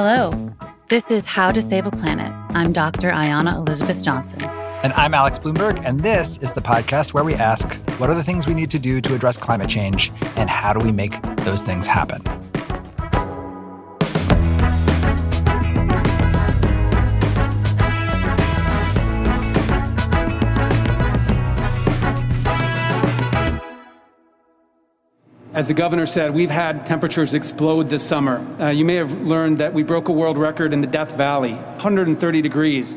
Hello. This is How to Save a Planet. I'm Dr. Ayana Elizabeth Johnson. And I'm Alex Blumberg, and this is the podcast where we ask what are the things we need to do to address climate change, and how do we make those things happen? As the governor said, we've had temperatures explode this summer. Uh, you may have learned that we broke a world record in the Death Valley, 130 degrees.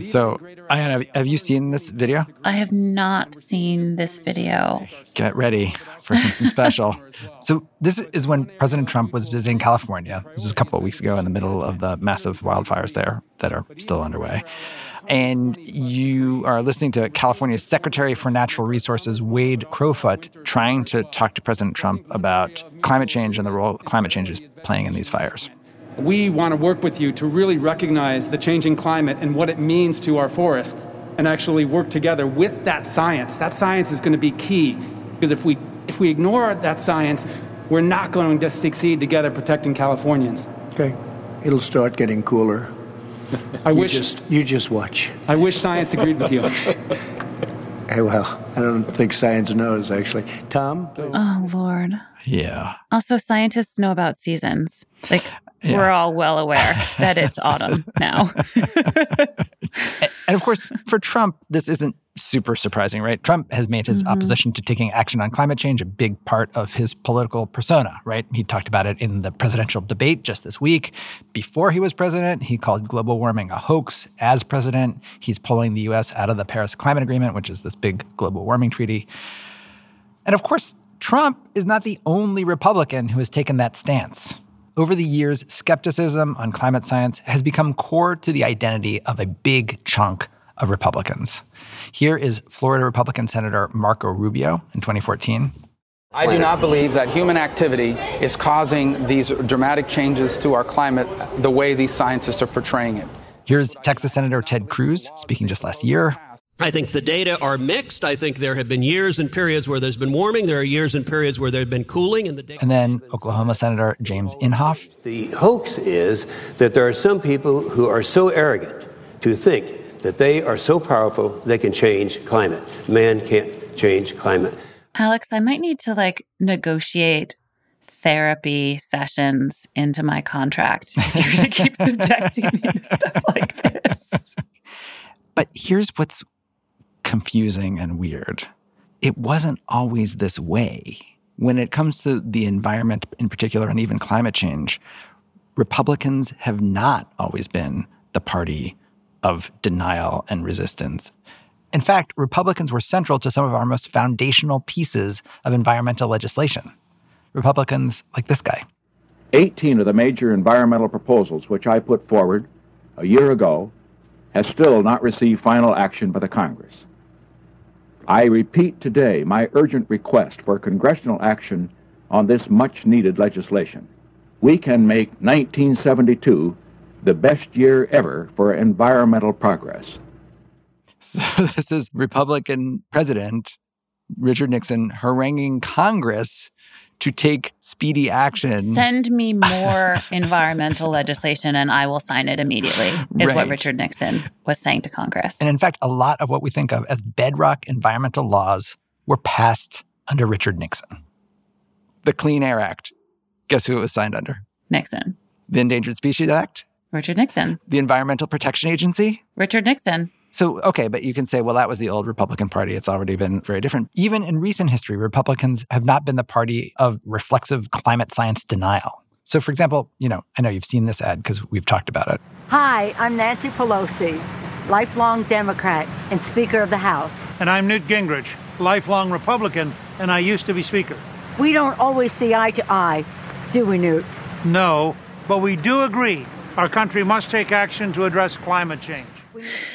So, Ayana, have you seen this video? I have not seen this video. Get ready for something special. so, this is when President Trump was visiting California. This was a couple of weeks ago in the middle of the massive wildfires there that are still underway. And you are listening to California's Secretary for Natural Resources, Wade Crowfoot, trying to talk to President Trump about climate change and the role climate change is playing in these fires. We want to work with you to really recognize the changing climate and what it means to our forests and actually work together with that science. That science is going to be key because if we if we ignore that science, we're not going to succeed together protecting Californians. Okay. It'll start getting cooler. I you wish just you just watch. I wish science agreed with you. Hey, well, I don't think science knows actually. Tom, Oh, Lord. Yeah. Also, scientists know about seasons. Like, Yeah. we're all well aware that it's autumn now. And of course, for Trump, this isn't super surprising, right? Trump has made his mm-hmm. opposition to taking action on climate change a big part of his political persona, right? He talked about it in the presidential debate just this week. Before he was president, he called global warming a hoax. As president, he's pulling the US out of the Paris Climate Agreement, which is this big global warming treaty. And of course, Trump is not the only Republican who has taken that stance. Over the years, skepticism on climate science has become core to the identity of a big chunk of Republicans. Here is Florida Republican Senator Marco Rubio in 2014. I do not believe that human activity is causing these dramatic changes to our climate the way these scientists are portraying it. Here's Texas Senator Ted Cruz speaking just last year. I think the data are mixed. I think there have been years and periods where there's been warming. There are years and periods where there have been cooling. And the data. And then Oklahoma Senator James Inhofe. The hoax is that there are some people who are so arrogant to think that they are so powerful they can change climate. Man can't change climate. Alex, I might need to like negotiate therapy sessions into my contract if you're going to keep subjecting me to stuff like this. But here's what's confusing and weird it wasn't always this way. When it comes to the environment in particular, and even climate change, Republicans have not always been the party of denial and resistance. In fact, Republicans were central to some of our most foundational pieces of environmental legislation. Republicans like this guy. 18 of the major environmental proposals which I put forward a year ago has still not received final action by the Congress. I repeat today my urgent request for congressional action on this much needed legislation. We can make 1972 the best year ever for environmental progress. So this is Republican President Richard Nixon haranguing Congress to take speedy action. Send me more environmental legislation and I will sign it immediately, is Right. what Richard Nixon was saying to Congress. And in fact, a lot of what we think of as bedrock environmental laws were passed under Richard Nixon. The Clean Air Act. Guess who it was signed under? Nixon. The Endangered Species Act? Richard Nixon. The Environmental Protection Agency? Richard Nixon. So, okay, but you can say, well, that was the old Republican Party. It's already been very different. Even in recent history, Republicans have not been the party of reflexive climate science denial. So, for example, you know, I know you've seen this ad because we've talked about it. Hi, I'm Nancy Pelosi, lifelong Democrat and Speaker of the House. And I'm Newt Gingrich, lifelong Republican, and I used to be Speaker. We don't always see eye to eye, do we, Newt? No, but we do agree our country must take action to address climate change.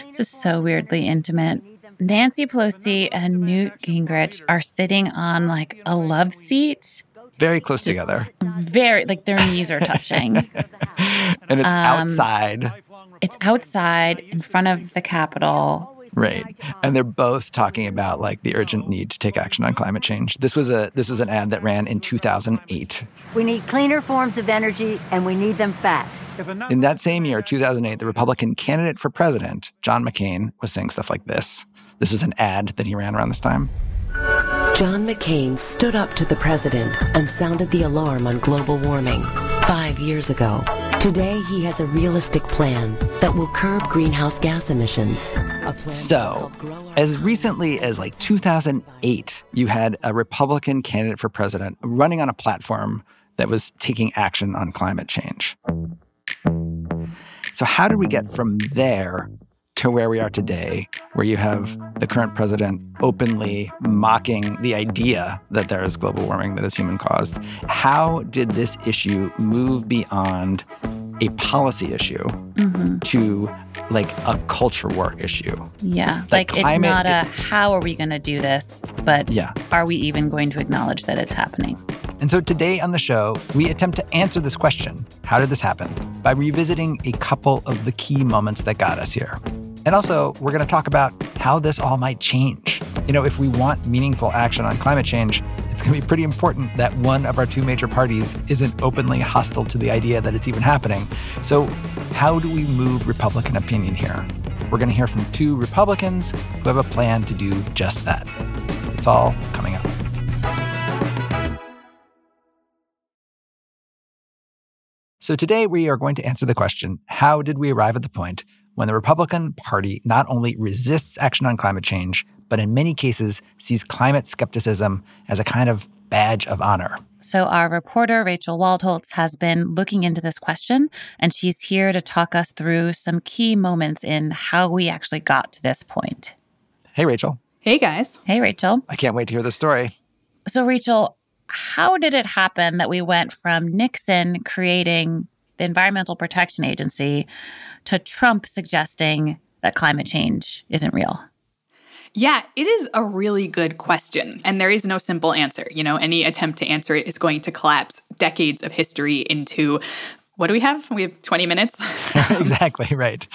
This is so weirdly intimate. Nancy Pelosi and Newt Gingrich are sitting on like a love seat. Very close together. Very, like their knees are touching. And it's Um, outside. It's outside in front of the Capitol. Right. And they're um, both talking about like the urgent need to take action on climate change. This was a this was an ad that ran in 2008. We need cleaner forms of energy and we need them fast. In that same year, 2008, the Republican candidate for president, John McCain, was saying stuff like this. This is an ad that he ran around this time. John McCain stood up to the president and sounded the alarm on global warming five years ago. Today, he has a realistic plan that will curb greenhouse gas emissions. So, as recently as like 2008, you had a Republican candidate for president running on a platform that was taking action on climate change. So, how did we get from there to where we are today, where you have the current president openly mocking the idea that there is global warming that is human caused. How did this issue move beyond a policy issue mm-hmm. to like a culture war issue? Yeah. Like, like climate, it's not a how are we going to do this, but yeah. are we even going to acknowledge that it's happening? And so today on the show, we attempt to answer this question how did this happen? by revisiting a couple of the key moments that got us here. And also, we're going to talk about how this all might change. You know, if we want meaningful action on climate change, it's going to be pretty important that one of our two major parties isn't openly hostile to the idea that it's even happening. So, how do we move Republican opinion here? We're going to hear from two Republicans who have a plan to do just that. It's all coming up. So today we are going to answer the question how did we arrive at the point when the Republican Party not only resists action on climate change, but in many cases sees climate skepticism as a kind of badge of honor. So, our reporter, Rachel Waldholz, has been looking into this question, and she's here to talk us through some key moments in how we actually got to this point. Hey, Rachel. Hey, guys. Hey, Rachel. I can't wait to hear the story. So, Rachel, how did it happen that we went from Nixon creating the Environmental Protection Agency to Trump suggesting that climate change isn't real? Yeah, it is a really good question. And there is no simple answer. You know, any attempt to answer it is going to collapse decades of history into what do we have? We have 20 minutes. exactly, right.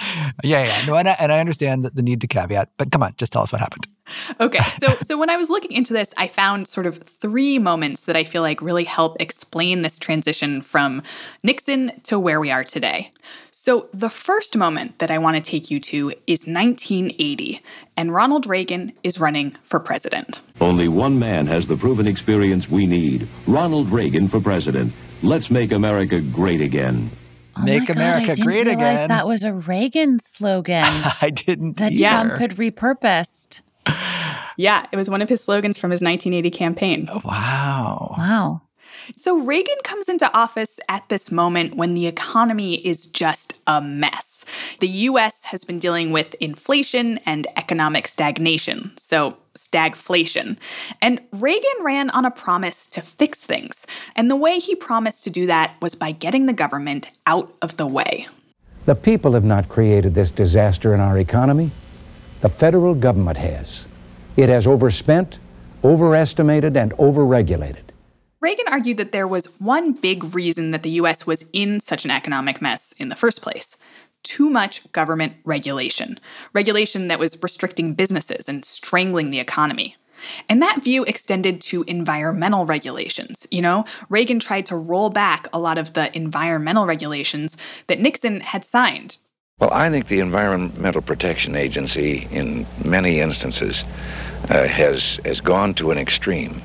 Yeah, yeah. No, and I, and I understand the need to caveat, but come on, just tell us what happened. Okay. So so when I was looking into this, I found sort of three moments that I feel like really help explain this transition from Nixon to where we are today. So the first moment that I want to take you to is 1980, and Ronald Reagan is running for president. Only one man has the proven experience we need. Ronald Reagan for president. Let's make America great again. Oh Make God, America great again. That was a Reagan slogan. I didn't. That either. Trump had repurposed. Yeah, it was one of his slogans from his 1980 campaign. Oh, wow. Wow. So Reagan comes into office at this moment when the economy is just a mess. The US has been dealing with inflation and economic stagnation, so stagflation. And Reagan ran on a promise to fix things. And the way he promised to do that was by getting the government out of the way. The people have not created this disaster in our economy. The federal government has. It has overspent, overestimated, and overregulated. Reagan argued that there was one big reason that the US was in such an economic mess in the first place too much government regulation, regulation that was restricting businesses and strangling the economy. And that view extended to environmental regulations. You know, Reagan tried to roll back a lot of the environmental regulations that Nixon had signed. Well, I think the Environmental Protection Agency, in many instances, uh, has has gone to an extreme.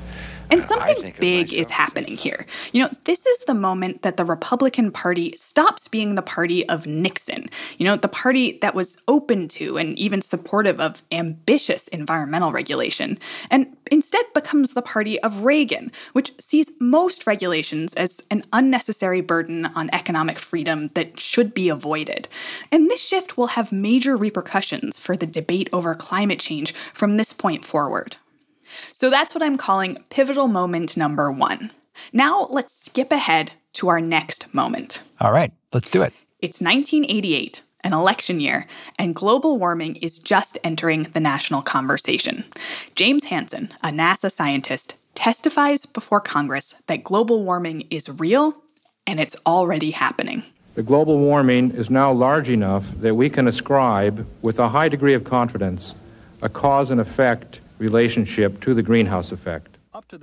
And something big is happening here. You know, this is the moment that the Republican Party stops being the party of Nixon, you know, the party that was open to and even supportive of ambitious environmental regulation, and instead becomes the party of Reagan, which sees most regulations as an unnecessary burden on economic freedom that should be avoided. And this shift will have major repercussions for the debate over climate change from this point forward. So that's what I'm calling pivotal moment number one. Now let's skip ahead to our next moment. All right, let's do it. It's 1988, an election year, and global warming is just entering the national conversation. James Hansen, a NASA scientist, testifies before Congress that global warming is real and it's already happening. The global warming is now large enough that we can ascribe, with a high degree of confidence, a cause and effect relationship to the greenhouse effect.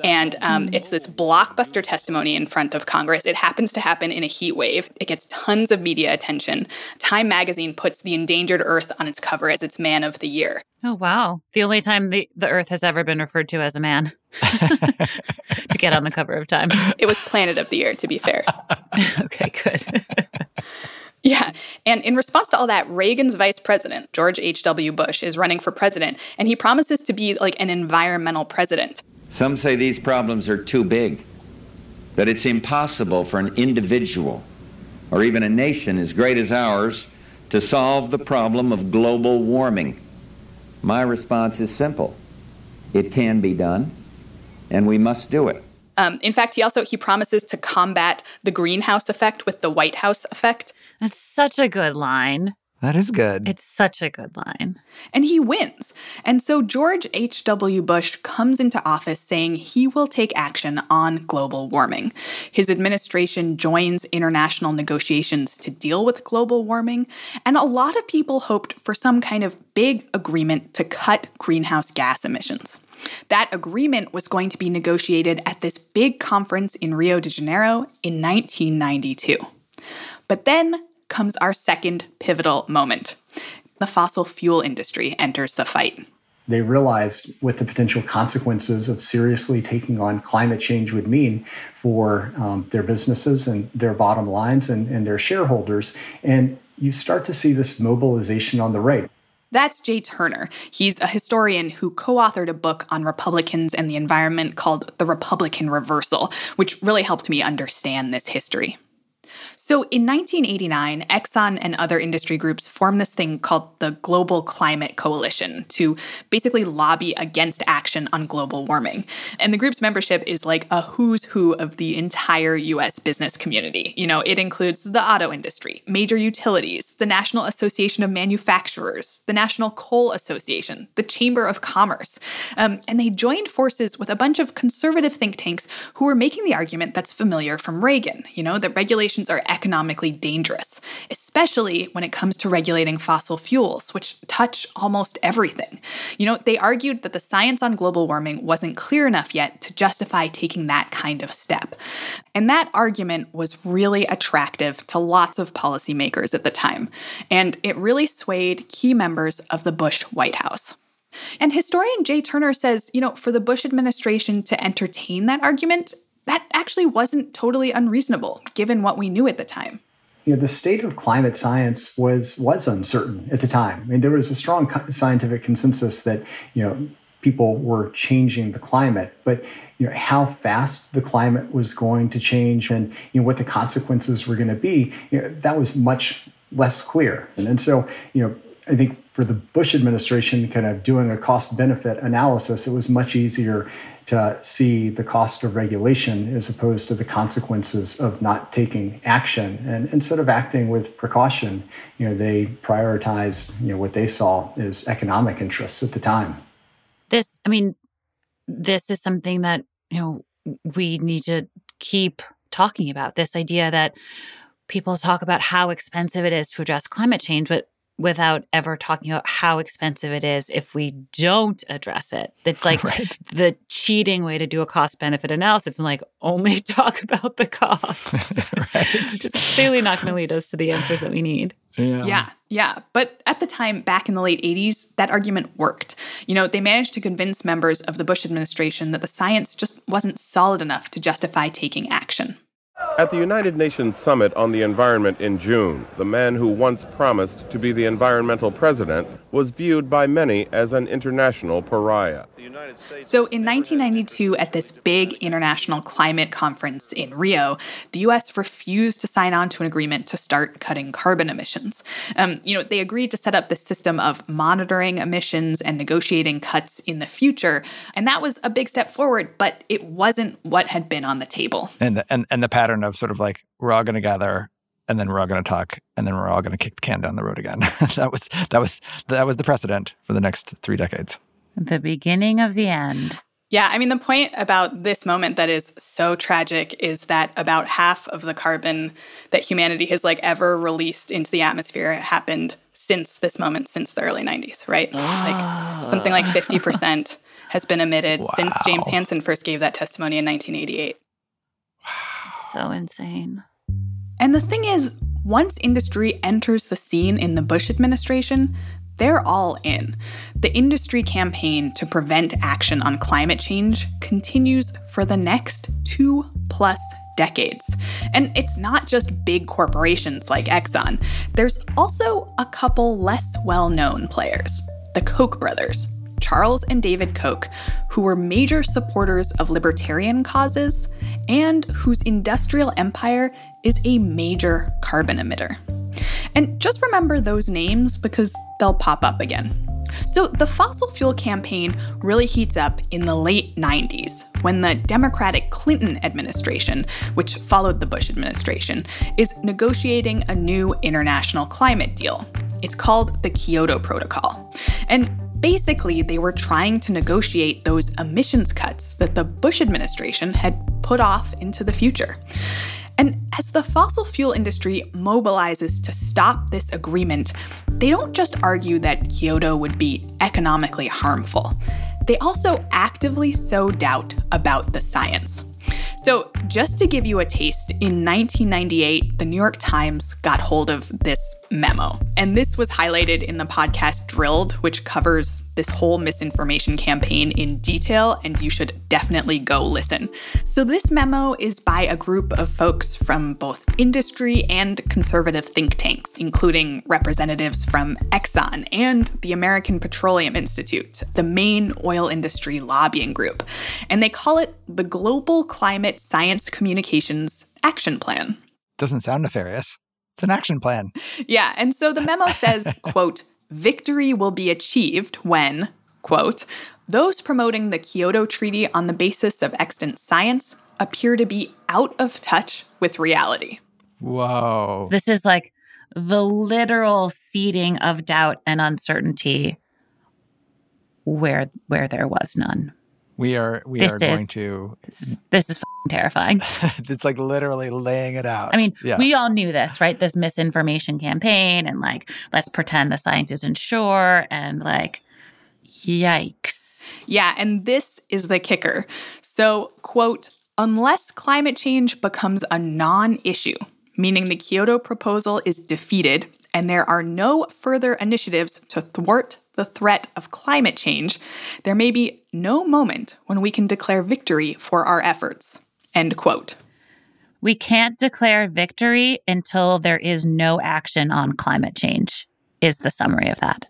And um, it's this blockbuster testimony in front of Congress. It happens to happen in a heat wave. It gets tons of media attention. Time magazine puts the endangered Earth on its cover as its man of the year. Oh, wow. The only time the, the Earth has ever been referred to as a man to get on the cover of Time. It was Planet of the Year, to be fair. okay, good. Yeah. And in response to all that, Reagan's vice president, George H.W. Bush, is running for president, and he promises to be like an environmental president. Some say these problems are too big, that it's impossible for an individual or even a nation as great as ours to solve the problem of global warming. My response is simple it can be done, and we must do it. Um, in fact, he also he promises to combat the greenhouse effect with the White House effect. That's such a good line. That is good. It's such a good line. And he wins. And so George H.W. Bush comes into office saying he will take action on global warming. His administration joins international negotiations to deal with global warming. And a lot of people hoped for some kind of big agreement to cut greenhouse gas emissions. That agreement was going to be negotiated at this big conference in Rio de Janeiro in 1992. But then comes our second pivotal moment. The fossil fuel industry enters the fight. They realized what the potential consequences of seriously taking on climate change would mean for um, their businesses and their bottom lines and, and their shareholders. And you start to see this mobilization on the right. That's Jay Turner. He's a historian who co authored a book on Republicans and the environment called The Republican Reversal, which really helped me understand this history. So in 1989, Exxon and other industry groups formed this thing called the Global Climate Coalition to basically lobby against action on global warming. And the group's membership is like a who's who of the entire US business community. You know, it includes the auto industry, major utilities, the National Association of Manufacturers, the National Coal Association, the Chamber of Commerce. Um, and they joined forces with a bunch of conservative think tanks who were making the argument that's familiar from Reagan, you know, that regulations are economically dangerous, especially when it comes to regulating fossil fuels, which touch almost everything. You know, they argued that the science on global warming wasn't clear enough yet to justify taking that kind of step. And that argument was really attractive to lots of policymakers at the time, and it really swayed key members of the Bush White House. And historian Jay Turner says, you know, for the Bush administration to entertain that argument, that actually wasn't totally unreasonable given what we knew at the time. You know, the state of climate science was was uncertain at the time. I mean, there was a strong scientific consensus that you know people were changing the climate, but you know how fast the climate was going to change and you know what the consequences were going to be, you know, that was much less clear. And, and so you know I think for the Bush administration, kind of doing a cost benefit analysis, it was much easier to see the cost of regulation as opposed to the consequences of not taking action. And instead of acting with precaution, you know, they prioritized, you know, what they saw as economic interests at the time. This, I mean, this is something that, you know, we need to keep talking about this idea that people talk about how expensive it is to address climate change, but without ever talking about how expensive it is if we don't address it. It's like right. the cheating way to do a cost benefit analysis and like only talk about the cost. right. It's just clearly not going to lead us to the answers that we need. Yeah. yeah, yeah. But at the time, back in the late 80s, that argument worked. You know, they managed to convince members of the Bush administration that the science just wasn't solid enough to justify taking action. At the United Nations Summit on the Environment in June, the man who once promised to be the environmental president was viewed by many as an international pariah. So in 1992, at this big international climate conference in Rio, the U.S. refused to sign on to an agreement to start cutting carbon emissions. Um, you know, they agreed to set up this system of monitoring emissions and negotiating cuts in the future, and that was a big step forward. But it wasn't what had been on the table. And the, and and the pattern of sort of like we're all going to gather and then we're all going to talk and then we're all going to kick the can down the road again that was that was that was the precedent for the next 3 decades the beginning of the end yeah, I mean, the point about this moment that is so tragic is that about half of the carbon that humanity has like ever released into the atmosphere happened since this moment, since the early 90s, right? Like something like 50%. has been emitted wow. since James Hansen first gave that testimony in 1988. Wow. So insane. And the thing is, once industry enters the scene in the Bush administration, they're all in. The industry campaign to prevent action on climate change continues for the next two plus decades. And it's not just big corporations like Exxon, there's also a couple less well known players the Koch brothers. Charles and David Koch, who were major supporters of libertarian causes and whose industrial empire is a major carbon emitter. And just remember those names because they'll pop up again. So, the fossil fuel campaign really heats up in the late 90s when the Democratic Clinton administration, which followed the Bush administration, is negotiating a new international climate deal. It's called the Kyoto Protocol. And basically, they were trying to negotiate those emissions cuts that the Bush administration had put off into the future. And as the fossil fuel industry mobilizes to stop this agreement, they don't just argue that Kyoto would be economically harmful. They also actively sow doubt about the science. So, just to give you a taste, in 1998, the New York Times got hold of this memo. And this was highlighted in the podcast Drilled, which covers this whole misinformation campaign in detail, and you should definitely go listen. So, this memo is by a group of folks from both industry and conservative think tanks, including representatives from Exxon and the American Petroleum Institute, the main oil industry lobbying group. And they call it the Global Climate Science Communications Action Plan. Doesn't sound nefarious. It's an action plan. Yeah, and so the memo says, quote, victory will be achieved when, quote, those promoting the Kyoto Treaty on the basis of extant science appear to be out of touch with reality. Whoa. This is like the literal seeding of doubt and uncertainty where where there was none. We are we this are is, going to this, this is terrifying. it's like literally laying it out. I mean, yeah. we all knew this, right? This misinformation campaign and like let's pretend the science isn't sure and like yikes. Yeah, and this is the kicker. So, quote, unless climate change becomes a non-issue, meaning the Kyoto proposal is defeated and there are no further initiatives to thwart the threat of climate change, there may be no moment when we can declare victory for our efforts. End quote. We can't declare victory until there is no action on climate change, is the summary of that.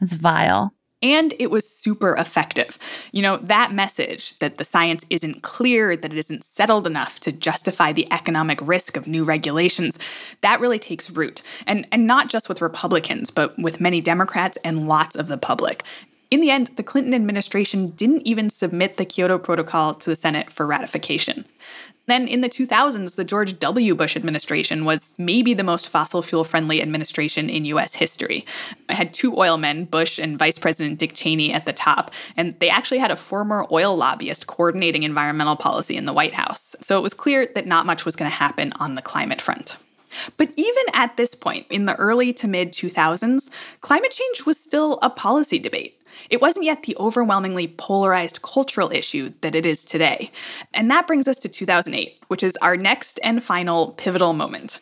It's vile. And it was super effective. You know, that message that the science isn't clear, that it isn't settled enough to justify the economic risk of new regulations, that really takes root. And, and not just with Republicans, but with many Democrats and lots of the public. In the end, the Clinton administration didn't even submit the Kyoto Protocol to the Senate for ratification. Then in the 2000s, the George W. Bush administration was maybe the most fossil fuel friendly administration in US history. It had two oil men, Bush and Vice President Dick Cheney, at the top, and they actually had a former oil lobbyist coordinating environmental policy in the White House. So it was clear that not much was going to happen on the climate front. But even at this point, in the early to mid 2000s, climate change was still a policy debate. It wasn't yet the overwhelmingly polarized cultural issue that it is today. And that brings us to 2008, which is our next and final pivotal moment.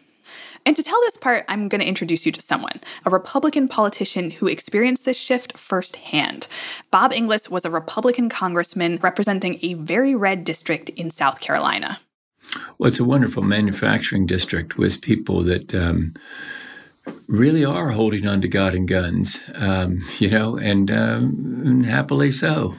And to tell this part, I'm going to introduce you to someone, a Republican politician who experienced this shift firsthand. Bob Inglis was a Republican congressman representing a very red district in South Carolina. Well, it's a wonderful manufacturing district with people that um, really are holding on to God and guns, um, you know, and, um, and happily so.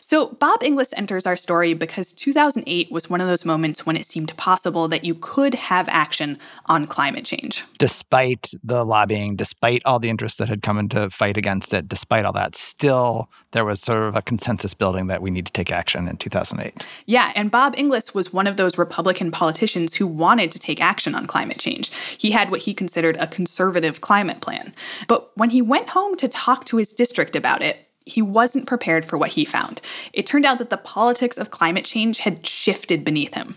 So, Bob Inglis enters our story because 2008 was one of those moments when it seemed possible that you could have action on climate change. Despite the lobbying, despite all the interest that had come into fight against it, despite all that, still there was sort of a consensus building that we need to take action in 2008. Yeah, and Bob Inglis was one of those Republican politicians who wanted to take action on climate change. He had what he considered a conservative climate plan. But when he went home to talk to his district about it, he wasn't prepared for what he found. It turned out that the politics of climate change had shifted beneath him.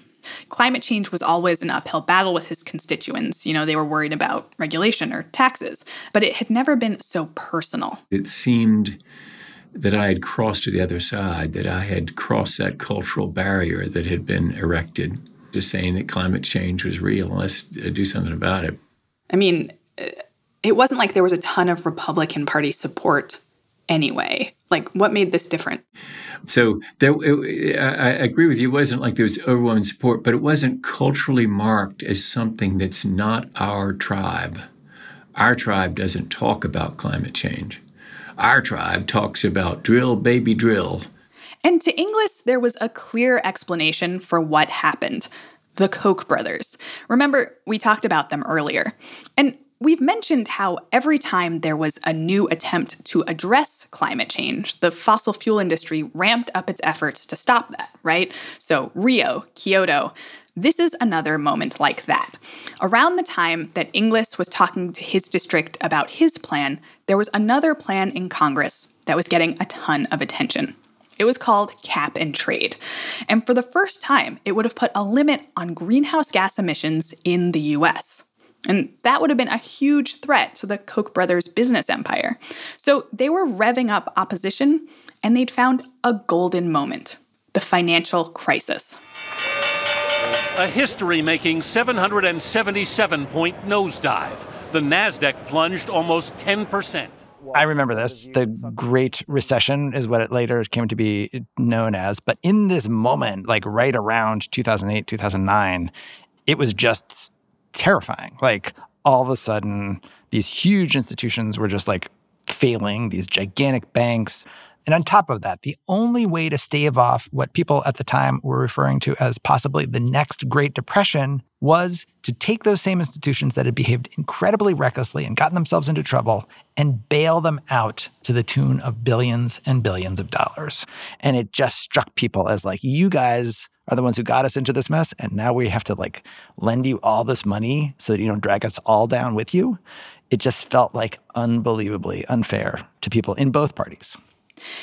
Climate change was always an uphill battle with his constituents. You know, they were worried about regulation or taxes, but it had never been so personal. It seemed that I had crossed to the other side, that I had crossed that cultural barrier that had been erected, just saying that climate change was real. And let's uh, do something about it. I mean, it wasn't like there was a ton of Republican Party support anyway. Like, what made this different? So there, it, I, agree with you. It wasn't like there was overwhelming support, but it wasn't culturally marked as something that's not our tribe. Our tribe doesn't talk about climate change. Our tribe talks about drill, baby, drill. And to Inglis, there was a clear explanation for what happened the Koch brothers. Remember, we talked about them earlier. And We've mentioned how every time there was a new attempt to address climate change, the fossil fuel industry ramped up its efforts to stop that, right? So, Rio, Kyoto, this is another moment like that. Around the time that Inglis was talking to his district about his plan, there was another plan in Congress that was getting a ton of attention. It was called Cap and Trade. And for the first time, it would have put a limit on greenhouse gas emissions in the US. And that would have been a huge threat to the Koch brothers' business empire. So they were revving up opposition, and they'd found a golden moment the financial crisis. A history making 777 point nosedive. The NASDAQ plunged almost 10%. I remember this. The Great Recession is what it later came to be known as. But in this moment, like right around 2008, 2009, it was just terrifying. Like all of a sudden, these huge institutions were just like failing, these gigantic banks. And on top of that, the only way to stave off what people at the time were referring to as possibly the next Great Depression was to take those same institutions that had behaved incredibly recklessly and gotten themselves into trouble and bail them out to the tune of billions and billions of dollars. And it just struck people as like, you guys are the ones who got us into this mess. And now we have to like lend you all this money so that you don't drag us all down with you. It just felt like unbelievably unfair to people in both parties.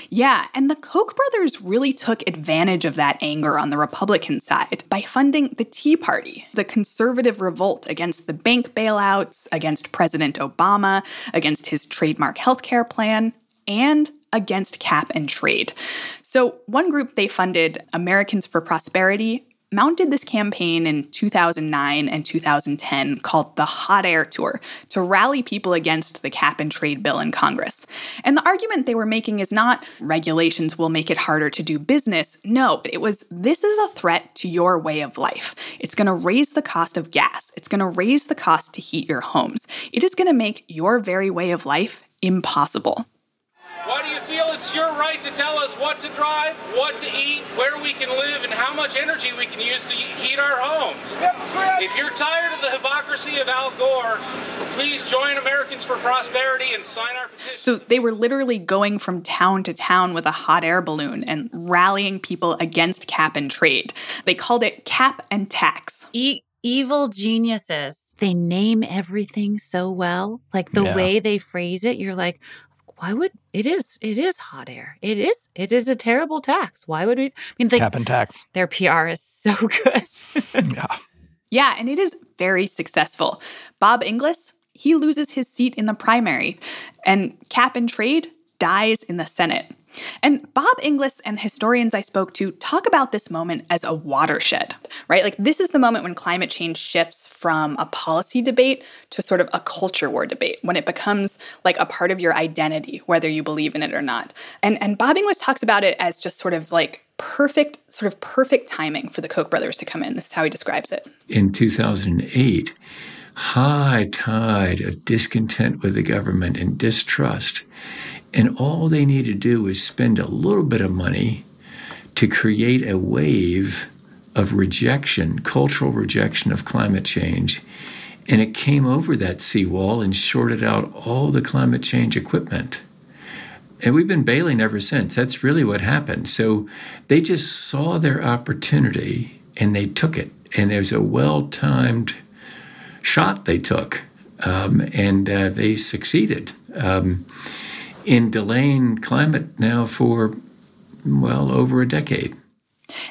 Yeah, and the Koch brothers really took advantage of that anger on the Republican side by funding the Tea Party, the conservative revolt against the bank bailouts, against President Obama, against his trademark healthcare plan, and against cap and trade. So, one group they funded, Americans for Prosperity, mounted this campaign in 2009 and 2010 called the Hot Air Tour to rally people against the cap and trade bill in Congress. And the argument they were making is not regulations will make it harder to do business. No, it was this is a threat to your way of life. It's going to raise the cost of gas, it's going to raise the cost to heat your homes. It is going to make your very way of life impossible. Why do you feel it's your right to tell us what to drive, what to eat, where we can live, and how much energy we can use to heat our homes? If you're tired of the hypocrisy of Al Gore, please join Americans for Prosperity and sign our petition. So they were literally going from town to town with a hot air balloon and rallying people against cap and trade. They called it cap and tax. E- evil geniuses. They name everything so well. Like the yeah. way they phrase it, you're like, why would it is it is hot air. It is it is a terrible tax. Why would we i mean the, cap and tax. Their pr is so good. Yeah. Yeah and it is very successful. Bob inglis he loses his seat in the primary and cap and trade dies in the senate and Bob Inglis and the historians I spoke to talk about this moment as a watershed, right? Like, this is the moment when climate change shifts from a policy debate to sort of a culture war debate, when it becomes like a part of your identity, whether you believe in it or not. And, and Bob Inglis talks about it as just sort of like perfect, sort of perfect timing for the Koch brothers to come in. This is how he describes it. In 2008, high tide of discontent with the government and distrust and all they need to do is spend a little bit of money to create a wave of rejection, cultural rejection of climate change. And it came over that seawall and shorted out all the climate change equipment. And we've been bailing ever since. That's really what happened. So they just saw their opportunity and they took it. And was a well timed shot they took. Um, and uh, they succeeded. Um, in delaying climate now for, well, over a decade.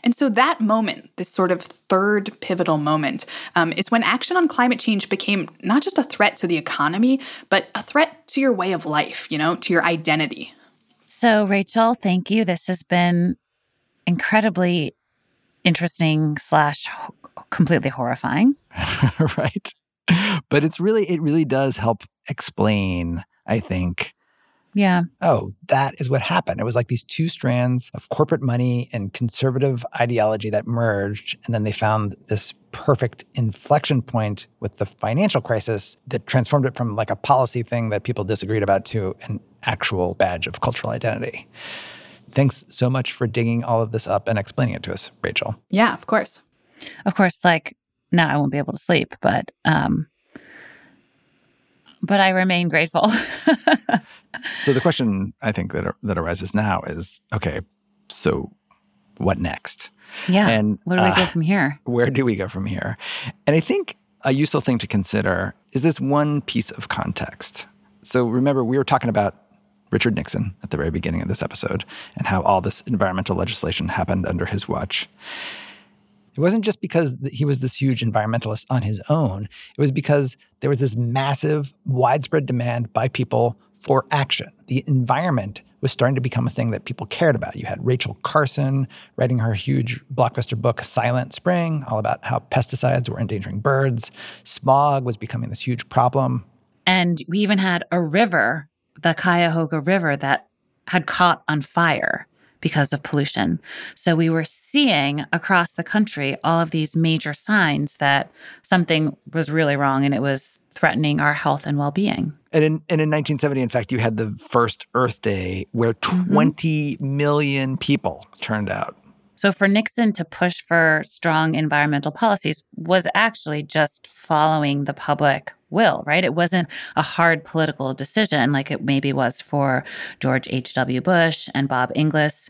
And so that moment, this sort of third pivotal moment, um, is when action on climate change became not just a threat to the economy, but a threat to your way of life, you know, to your identity. So, Rachel, thank you. This has been incredibly interesting slash completely horrifying. right. But it's really, it really does help explain, I think, yeah. Oh, that is what happened. It was like these two strands of corporate money and conservative ideology that merged. And then they found this perfect inflection point with the financial crisis that transformed it from like a policy thing that people disagreed about to an actual badge of cultural identity. Thanks so much for digging all of this up and explaining it to us, Rachel. Yeah, of course. Of course, like now I won't be able to sleep, but um but I remain grateful. so the question I think that that arises now is okay, so what next? Yeah. And where do we uh, go from here? Where do we go from here? And I think a useful thing to consider is this one piece of context. So remember, we were talking about Richard Nixon at the very beginning of this episode and how all this environmental legislation happened under his watch. It wasn't just because he was this huge environmentalist on his own. It was because there was this massive, widespread demand by people for action. The environment was starting to become a thing that people cared about. You had Rachel Carson writing her huge blockbuster book, Silent Spring, all about how pesticides were endangering birds. Smog was becoming this huge problem. And we even had a river, the Cuyahoga River, that had caught on fire because of pollution. So we were seeing across the country all of these major signs that something was really wrong and it was threatening our health and well-being. And in, and in 1970, in fact, you had the first Earth Day where mm-hmm. 20 million people turned out. So for Nixon to push for strong environmental policies was actually just following the public will, right? It wasn't a hard political decision like it maybe was for George H.W. Bush and Bob Inglis.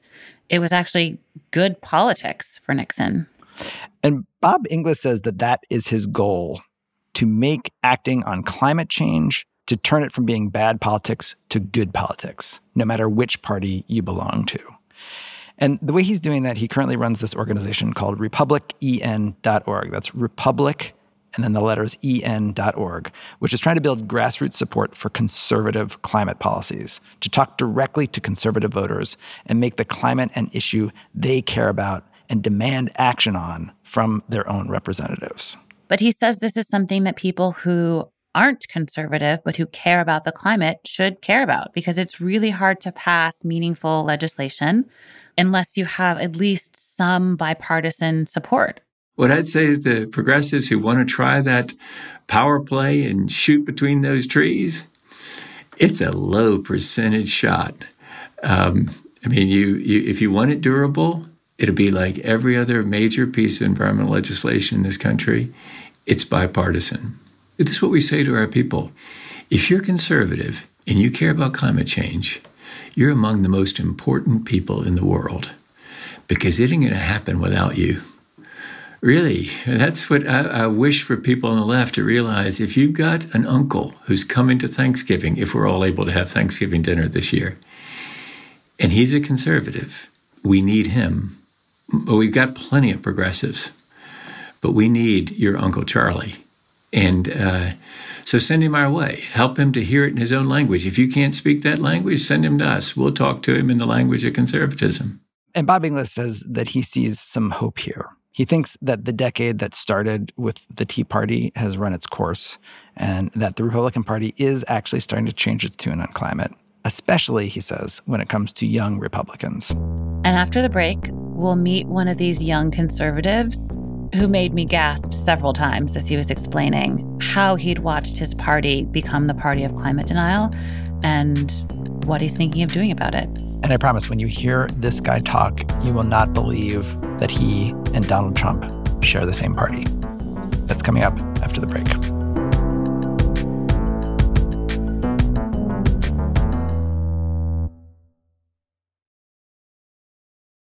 It was actually good politics for Nixon. And Bob Inglis says that that is his goal to make acting on climate change to turn it from being bad politics to good politics, no matter which party you belong to. And the way he's doing that, he currently runs this organization called republicen.org. That's Republic and then the letters en.org, which is trying to build grassroots support for conservative climate policies, to talk directly to conservative voters and make the climate an issue they care about and demand action on from their own representatives. But he says this is something that people who aren't conservative but who care about the climate should care about because it's really hard to pass meaningful legislation unless you have at least some bipartisan support. What I'd say to the progressives who want to try that power play and shoot between those trees, it's a low percentage shot. Um, I mean, you, you if you want it durable, it'll be like every other major piece of environmental legislation in this country. It's bipartisan. This is what we say to our people. If you're conservative and you care about climate change, you're among the most important people in the world because it ain't going to happen without you. Really, that's what I, I, wish for people on the left to realize. If you've got an uncle who's coming to Thanksgiving, if we're all able to have Thanksgiving dinner this year, and he's a conservative, we need him. We've got plenty of progressives, but we need your Uncle Charlie. And uh, so send him our way. Help him to hear it in his own language. If you can't speak that language, send him to us. We'll talk to him in the language of conservatism. And Bob Inglis says that he sees some hope here he thinks that the decade that started with the Tea Party has run its course and that the Republican Party is actually starting to change its tune on climate, especially, he says, when it comes to young Republicans. And after the break, we'll meet one of these young conservatives who made me gasp several times as he was explaining how he'd watched his party become the party of climate denial and what he's thinking of doing about it. And I promise when you hear this guy talk, you will not believe that he and Donald Trump share the same party. That's coming up after the break.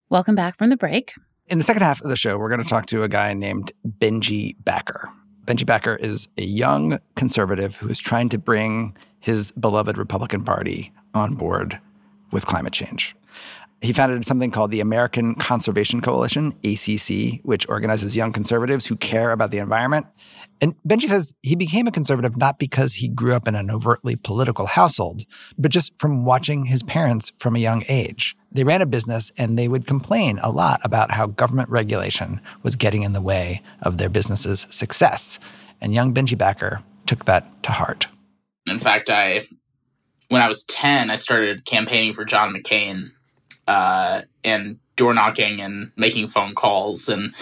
Welcome back from the break. In the second half of the show, we're going to talk to a guy named Benji Backer. Benji Backer is a young conservative who is trying to bring his beloved Republican Party on board with climate change. He founded something called the American Conservation Coalition, ACC, which organizes young conservatives who care about the environment. And Benji says he became a conservative not because he grew up in an overtly political household, but just from watching his parents from a young age. They ran a business and they would complain a lot about how government regulation was getting in the way of their business's success. And young Benji Backer took that to heart. In fact, I when I was 10, I started campaigning for John McCain uh, and door knocking and making phone calls. And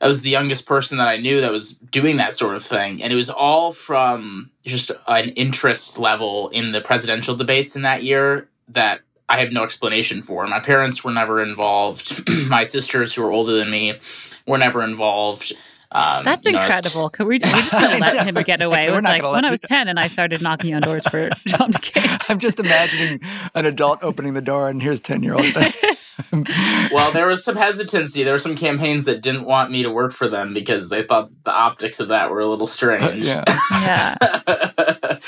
I was the youngest person that I knew that was doing that sort of thing. And it was all from just an interest level in the presidential debates in that year that I have no explanation for. My parents were never involved. My sisters, who are older than me, were never involved. Um, That's you know, incredible. Could we, we just gonna let him get away We're with like when I was ten and I started knocking on doors for John McCain. I'm just imagining an adult opening the door and here's 10 year old. well, there was some hesitancy. There were some campaigns that didn't want me to work for them because they thought the optics of that were a little strange. yeah. Yeah.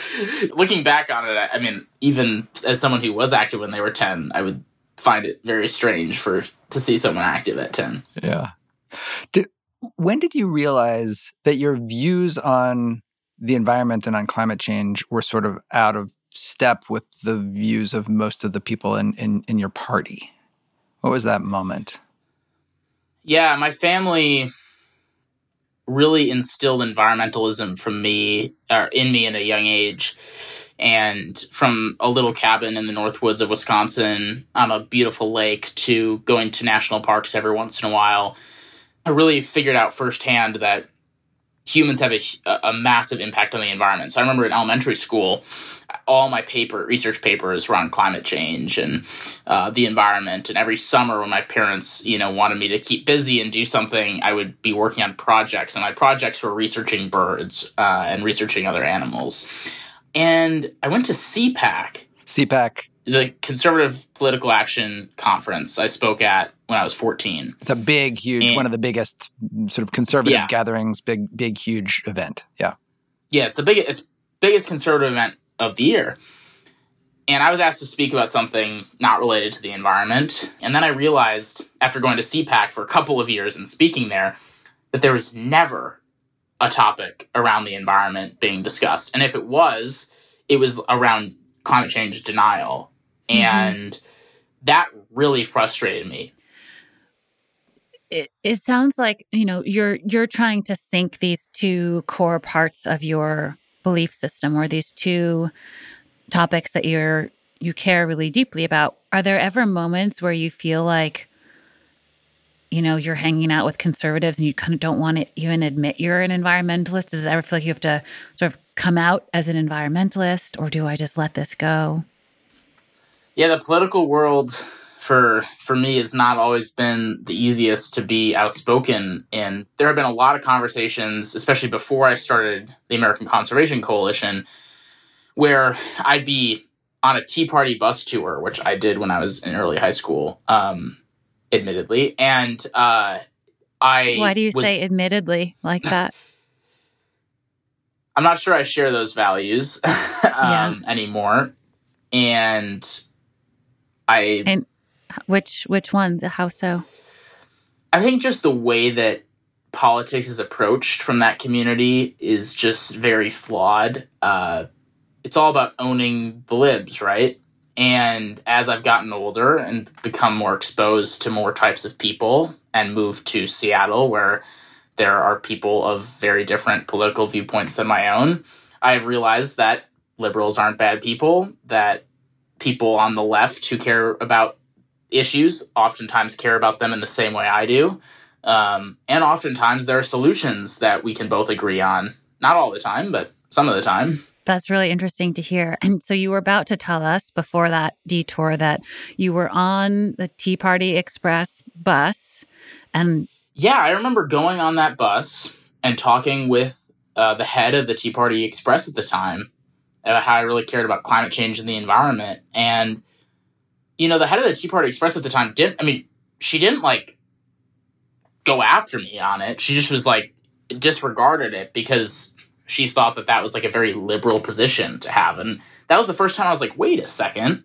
Looking back on it, I I mean, even as someone who was active when they were 10, I would find it very strange for to see someone active at 10. Yeah. Did, when did you realize that your views on the environment and on climate change were sort of out of step with the views of most of the people in, in, in your party? What was that moment? Yeah, my family really instilled environmentalism from me or in me at a young age. And from a little cabin in the north woods of Wisconsin on a beautiful lake to going to national parks every once in a while, I really figured out firsthand that humans have a, a massive impact on the environment. So I remember in elementary school, all my paper research papers were on climate change and uh, the environment. And every summer, when my parents, you know, wanted me to keep busy and do something, I would be working on projects. And my projects were researching birds uh, and researching other animals. And I went to CPAC. CPAC. The Conservative Political Action Conference I spoke at when I was 14. It's a big, huge, And- one of the biggest mm, sort of conservative Yeah. gatherings, big, big, huge event. Yeah. Yeah, it's the biggest it's biggest conservative event of the year. And I was asked to speak about something not related to the environment. And then I realized after going to CPAC for a couple of years and speaking there that there was never a topic around the environment being discussed. And if it was, it was around climate change denial. Mm-hmm. And that really frustrated me. It, it sounds like you know you're you're trying to sync these two core parts of your belief system or these two topics that you're you care really deeply about. Are there ever moments where you feel like you know you're hanging out with conservatives and you kind of don't want to even admit you're an environmentalist? Does it ever feel like you have to sort of come out as an environmentalist or do i just let this go? Yeah, the political world for for me has not always been the easiest to be outspoken in. There have been a lot of conversations, especially before I started the American Conservation Coalition, where I'd be on a Tea Party bus tour, which I did when I was in early high school, um, admittedly, and uh, I why do you was- say admittedly like that I'm not sure I share those values um, Yeah. anymore, and I and which which ones how so I think just the way that politics is approached from that community is just very flawed. Uh, it's all about owning the libs, right? And as I've gotten older and become more exposed to more types of people and moved to Seattle, where there are people of very different political viewpoints than my own, I've realized that liberals aren't bad people, that people on the left who care about issues oftentimes care about them in the same way I do. Um, and oftentimes there are solutions that we can both agree on. Not all the time, but some of the time. That's really interesting to hear. And so you were about to tell us before that detour that you were on the Tea Party Express bus and Yeah, I remember going on that bus and talking with uh, the head of the Tea Party Express at the time about how I really cared about climate change and the environment. And, you know, the head of the Tea Party Express at the time didn't, I mean, she didn't like go after me on it. She just was like, disregarded it because she thought that that was like a very liberal position to have. And that was the first time I was like, wait a second.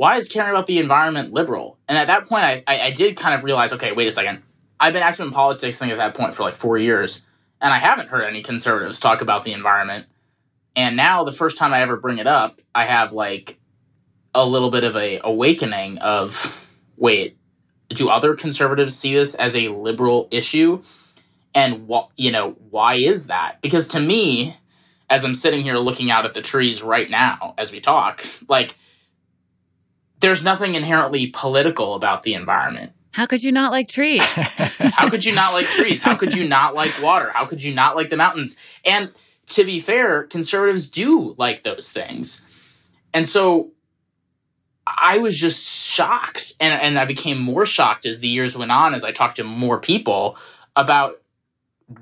why is caring about the environment liberal? And at that point, I, I, I did kind of realize, okay, wait a second. I've been active in politics, I think, at that point for like four years, and I haven't heard any conservatives talk about the environment. And now, the first time I ever bring it up, I have like a little bit of a awakening of, wait, do other conservatives see this as a liberal issue? And what you know, why is that? Because to me, as I'm sitting here looking out at the trees right now as we talk, like there's nothing inherently political about the environment. How could you not like trees? How could you not like trees? How could you not like water? How could you not like the mountains? And to be fair, conservatives do like those things. And so I was just shocked. And, and I became more shocked as the years went on as I talked to more people about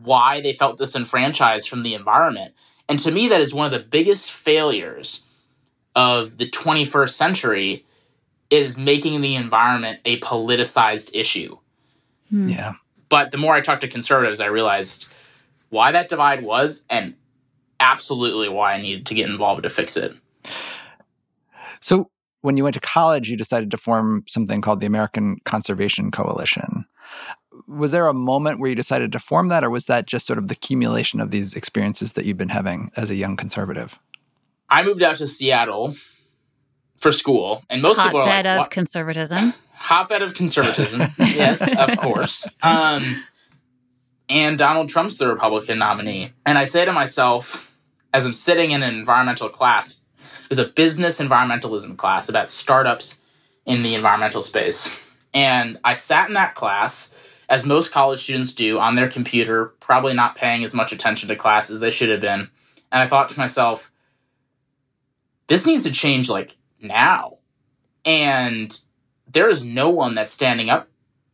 why they felt disenfranchised from the environment. And to me, that is one of the biggest failures of the 21st century is making the environment a politicized issue. Hmm. Yeah. But the more I talked to conservatives, I realized why that divide was and absolutely why I needed to get involved to fix it. So, when you went to college, you decided to form something called the American Conservation Coalition. Was there a moment where you decided to form that, or was that just sort of the accumulation of these experiences that you've been having as a young conservative? I moved out to Seattle for school, and most Hotbed people are like, of "What?" conservatism. hotbed of conservatism. yes, of course. Um, and Donald Trump's the Republican nominee. And I say to myself, as I'm sitting in an environmental class, it was a business environmentalism class about startups in the environmental space. And I sat in that class, as most college students do, on their computer, probably not paying as much attention to class as they should have been. And I thought to myself, this needs to change like now. And there is no one that's standing up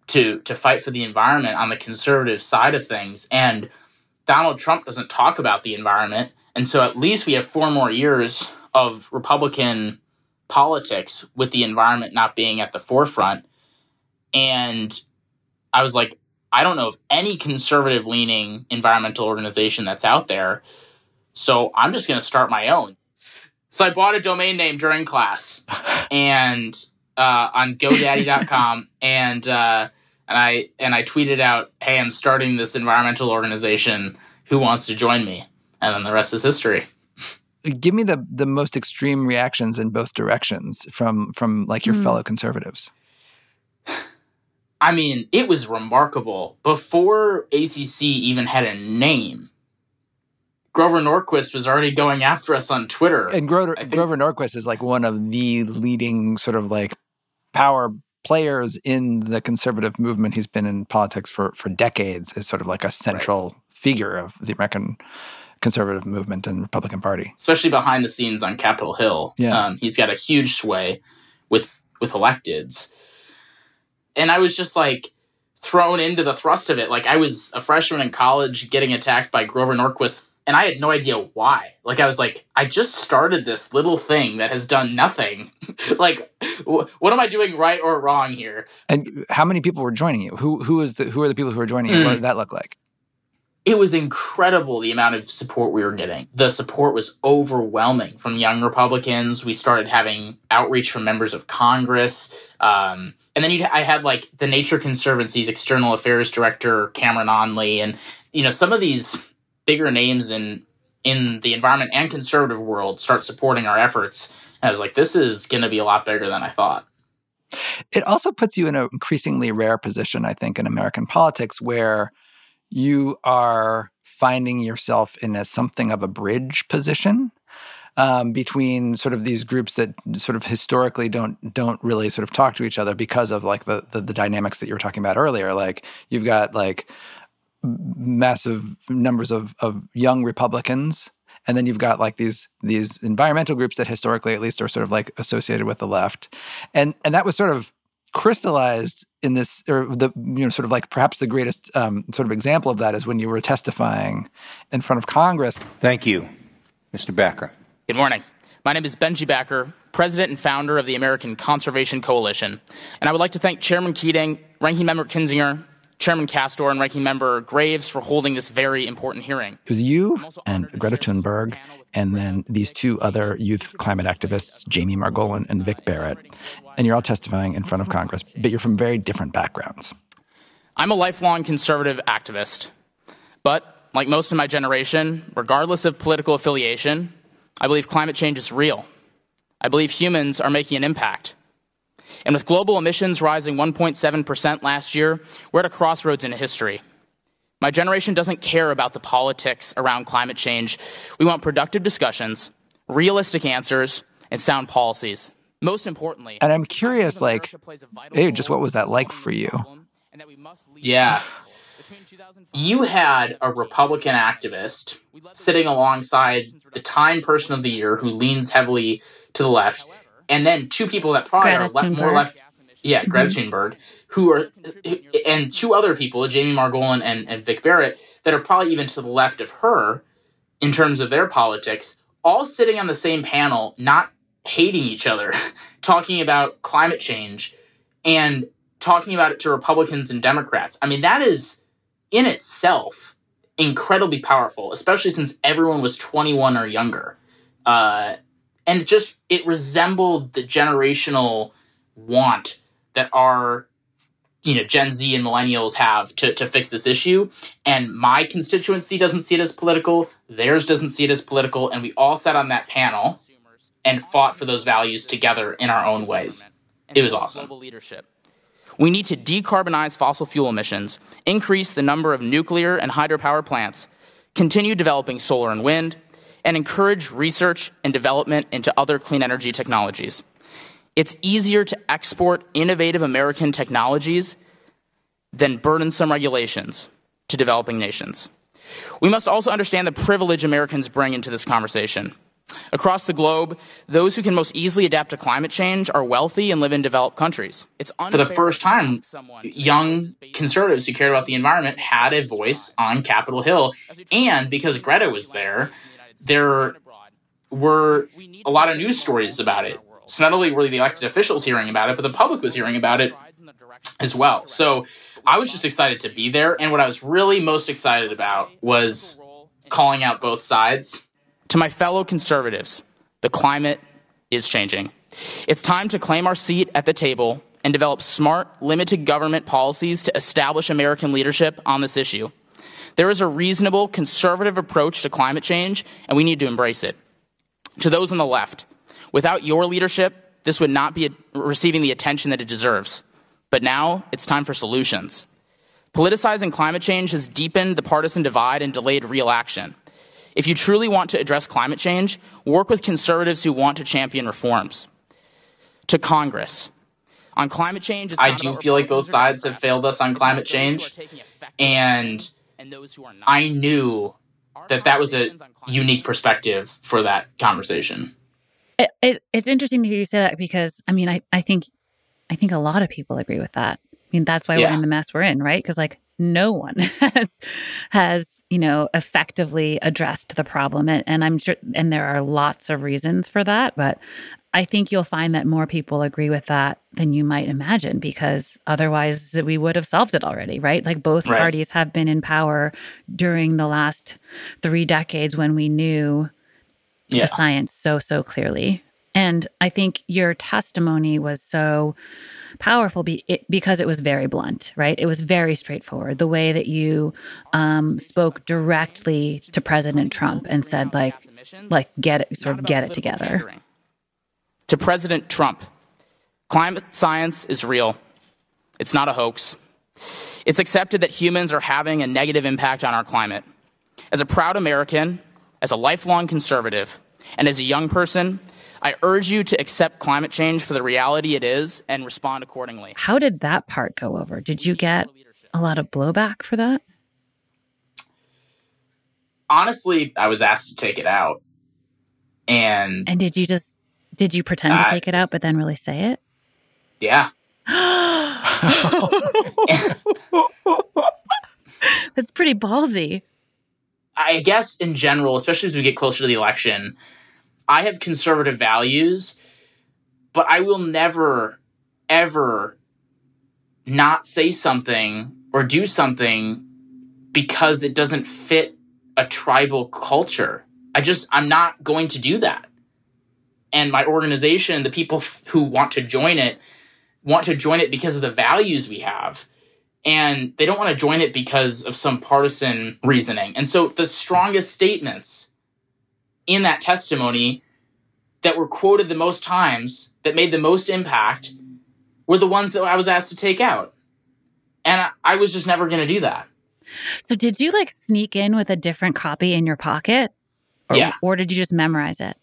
to to fight for the environment on the conservative side of things. And Donald Trump doesn't talk about the environment. And so at least we have four more years of Republican politics with the environment not being at the forefront. And I was like, I don't know of any conservative leaning environmental organization that's out there. So I'm just going to start my own. So I bought a domain name during class and uh, on GoDaddy.com and uh, and I and I tweeted out, "Hey, I'm starting this environmental organization. Who wants to join me?" And then the rest is history. Give me the the most extreme reactions in both directions from from like your Hmm. fellow conservatives. I mean, it was remarkable. Before ACC even had a name, Grover Norquist was already going after us on Twitter. And Grover, Grover Norquist is like one of the leading sort of like power players in the conservative movement. He's been in politics for for decades as sort of like a central figure of the American conservative movement and Republican Party. especially behind the scenes on Capitol Hill. Yeah. Um, he's got a huge sway with with electeds. And I was just like thrown into the thrust of it. Like I was a freshman in college getting attacked by Grover Norquist and I had no idea why. Like I was like, I just started this little thing that has done nothing. like, wh- what am I doing right or wrong here? And how many people were joining you? Who who is the who are the people who are joining you? Mm. What did that look like? It was incredible the amount of support we were getting. The support was overwhelming from young Republicans. We started having outreach from members of Congress. Um, and then I had like the Nature Conservancy's external affairs director, Cameron Onley, and you know, some of these bigger names in in the environment and conservative world start supporting our efforts. And I was like, this is gonna be a lot bigger than I thought. It also puts you in an increasingly rare position, I think, in American politics where you are finding yourself in a something of a bridge position um, between sort of these groups that sort of historically don't don't really sort of talk to each other because of like the the, the dynamics that you were talking about earlier. Like you've got like massive numbers of of young Republicans and then you've got like these these environmental groups that historically at least are sort of like associated with the left and and that was sort of crystallized in this or the you know sort of like perhaps the greatest um, sort of example of that is when you were testifying in front of congress thank you mr backer Good morning. My name is Benji Backer, president and founder of the American Conservation Coalition. And I would like to thank Chairman Keating, Ranking Member Kinzinger, Chairman Castor and Ranking Member Graves for holding this very important hearing. It was you and Greta Thunberg, and then these two other youth climate activists, Jamie Margolin and Vic Barrett. And you're all testifying in front of Congress, but you're from very different backgrounds. I'm a lifelong conservative activist, but like most of my generation, regardless of political affiliation, I believe climate change is real. I believe humans are making an impact. And with global emissions rising 1.7% last year, we're at a crossroads in history. My generation doesn't care about the politics around climate change. We want productive discussions, realistic answers, and sound policies. Most importantly, and I'm curious, like, hey, just what was that like for you? Yeah. You had a Republican activist sitting alongside the Time Person of the Year who leans heavily to the left, and then two people that probably Greta are le- more left. Yeah, Greta Mhm. Thunberg, who are, and two other people, Jamie Margolin and, and Vic Barrett, that are probably even to the left of her in terms of their politics, all sitting on the same panel, not hating each other, talking about climate change and talking about it to Republicans and Democrats. I mean, that is in itself incredibly powerful, especially since everyone was 21 or younger. Uh, and it just it resembled the generational want that our you know Gen Z and millennials have to, to fix this issue. And my constituency doesn't see it as political, theirs doesn't see it as political, and we all sat on that panel and fought for those values together in our own ways. It was awesome. leadership. We need to decarbonize fossil fuel emissions, increase the number of nuclear and hydropower plants, continue developing solar and wind, and encourage research and development into other clean energy technologies. It's easier to export innovative American technologies than burdensome regulations to developing nations. We must also understand the privilege Americans bring into this conversation. Across the globe, those who can most easily adapt to climate change are wealthy and live in developed countries. It's for the first time, young conservatives who cared about the environment had a voice on Capitol Hill. And because Greta was there, there were a lot of news stories about it. So not only were the elected officials hearing about it, but the public was hearing about it as well. So I was just excited to be there. And what I was really most excited about was calling out both sides. To my fellow conservatives, the climate is changing. It's time to claim our seat at the table and develop smart, limited government policies to establish American leadership on this issue. There is a reasonable, conservative approach to climate change, and we need to embrace it. To those on the left, without your leadership, this would not be receiving the attention that it deserves. But now it's time for solutions. Politicizing climate change has deepened the partisan divide and delayed real action. If you truly want to address climate change, work with conservatives who want to champion reforms. To Congress, on climate change, I do feel like both sides have failed us on climate change, and I knew that that was a unique perspective for that conversation. It, it, it's interesting to hear you say that because I mean I, I think I think a lot of people agree with that. I mean that's why Yeah. we're in the mess we're in, right? Because like no one has has you know effectively addressed the problem, and, and I'm sure and there are lots of reasons for that, but I think you'll find that more people agree with that than you might imagine because otherwise we would have solved it already, right? Like both Right. parties have been in power during the last three decades when we knew Yeah. the science so, so clearly. And I think your testimony was so powerful be, it, because it was very blunt, right? It was very straightforward. The way that you um, spoke directly to President Trump and said, like, like get it, sort of get it together. To President Trump, climate science is real. It's not a hoax. It's accepted that humans are having a negative impact on our climate. As a proud American, as a lifelong conservative, and as a young person, I urge you to accept climate change for the reality it is and respond accordingly. How did that part go over? Did you get a lot of blowback for that? Honestly, I was asked to take it out. And And did you just did you pretend to take it out but then really say it? yeah, That's pretty ballsy. I guess in general, especially as we get closer to the election, I have conservative values, but I will never, ever not say something or do something because it doesn't fit a tribal culture. I just, I'm not going to do that. And my organization, the people f- who want to join it, want to join it because of the values we have. And they don't want to join it because of some partisan reasoning. And so the strongest statements in that testimony that were quoted the most times, that made the most impact, were the ones that I was asked to take out. And I, I was just never going to do that. So did you like sneak in with a different copy in your pocket? Or, Yeah. Or did you just memorize it?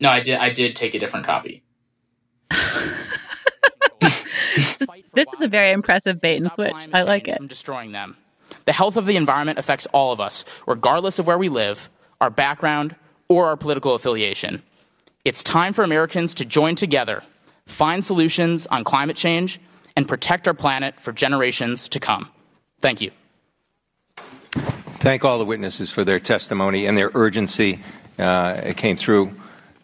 No, I did. I did take a different copy. This is a very impressive bait and switch. I like it. From destroying them. The health of the environment affects all of us, regardless of where we live, our background, or our political affiliation. It's time for Americans to join together, find solutions on climate change, and protect our planet for generations to come. Thank you. Thank all the witnesses for their testimony and their urgency. Uh, it came through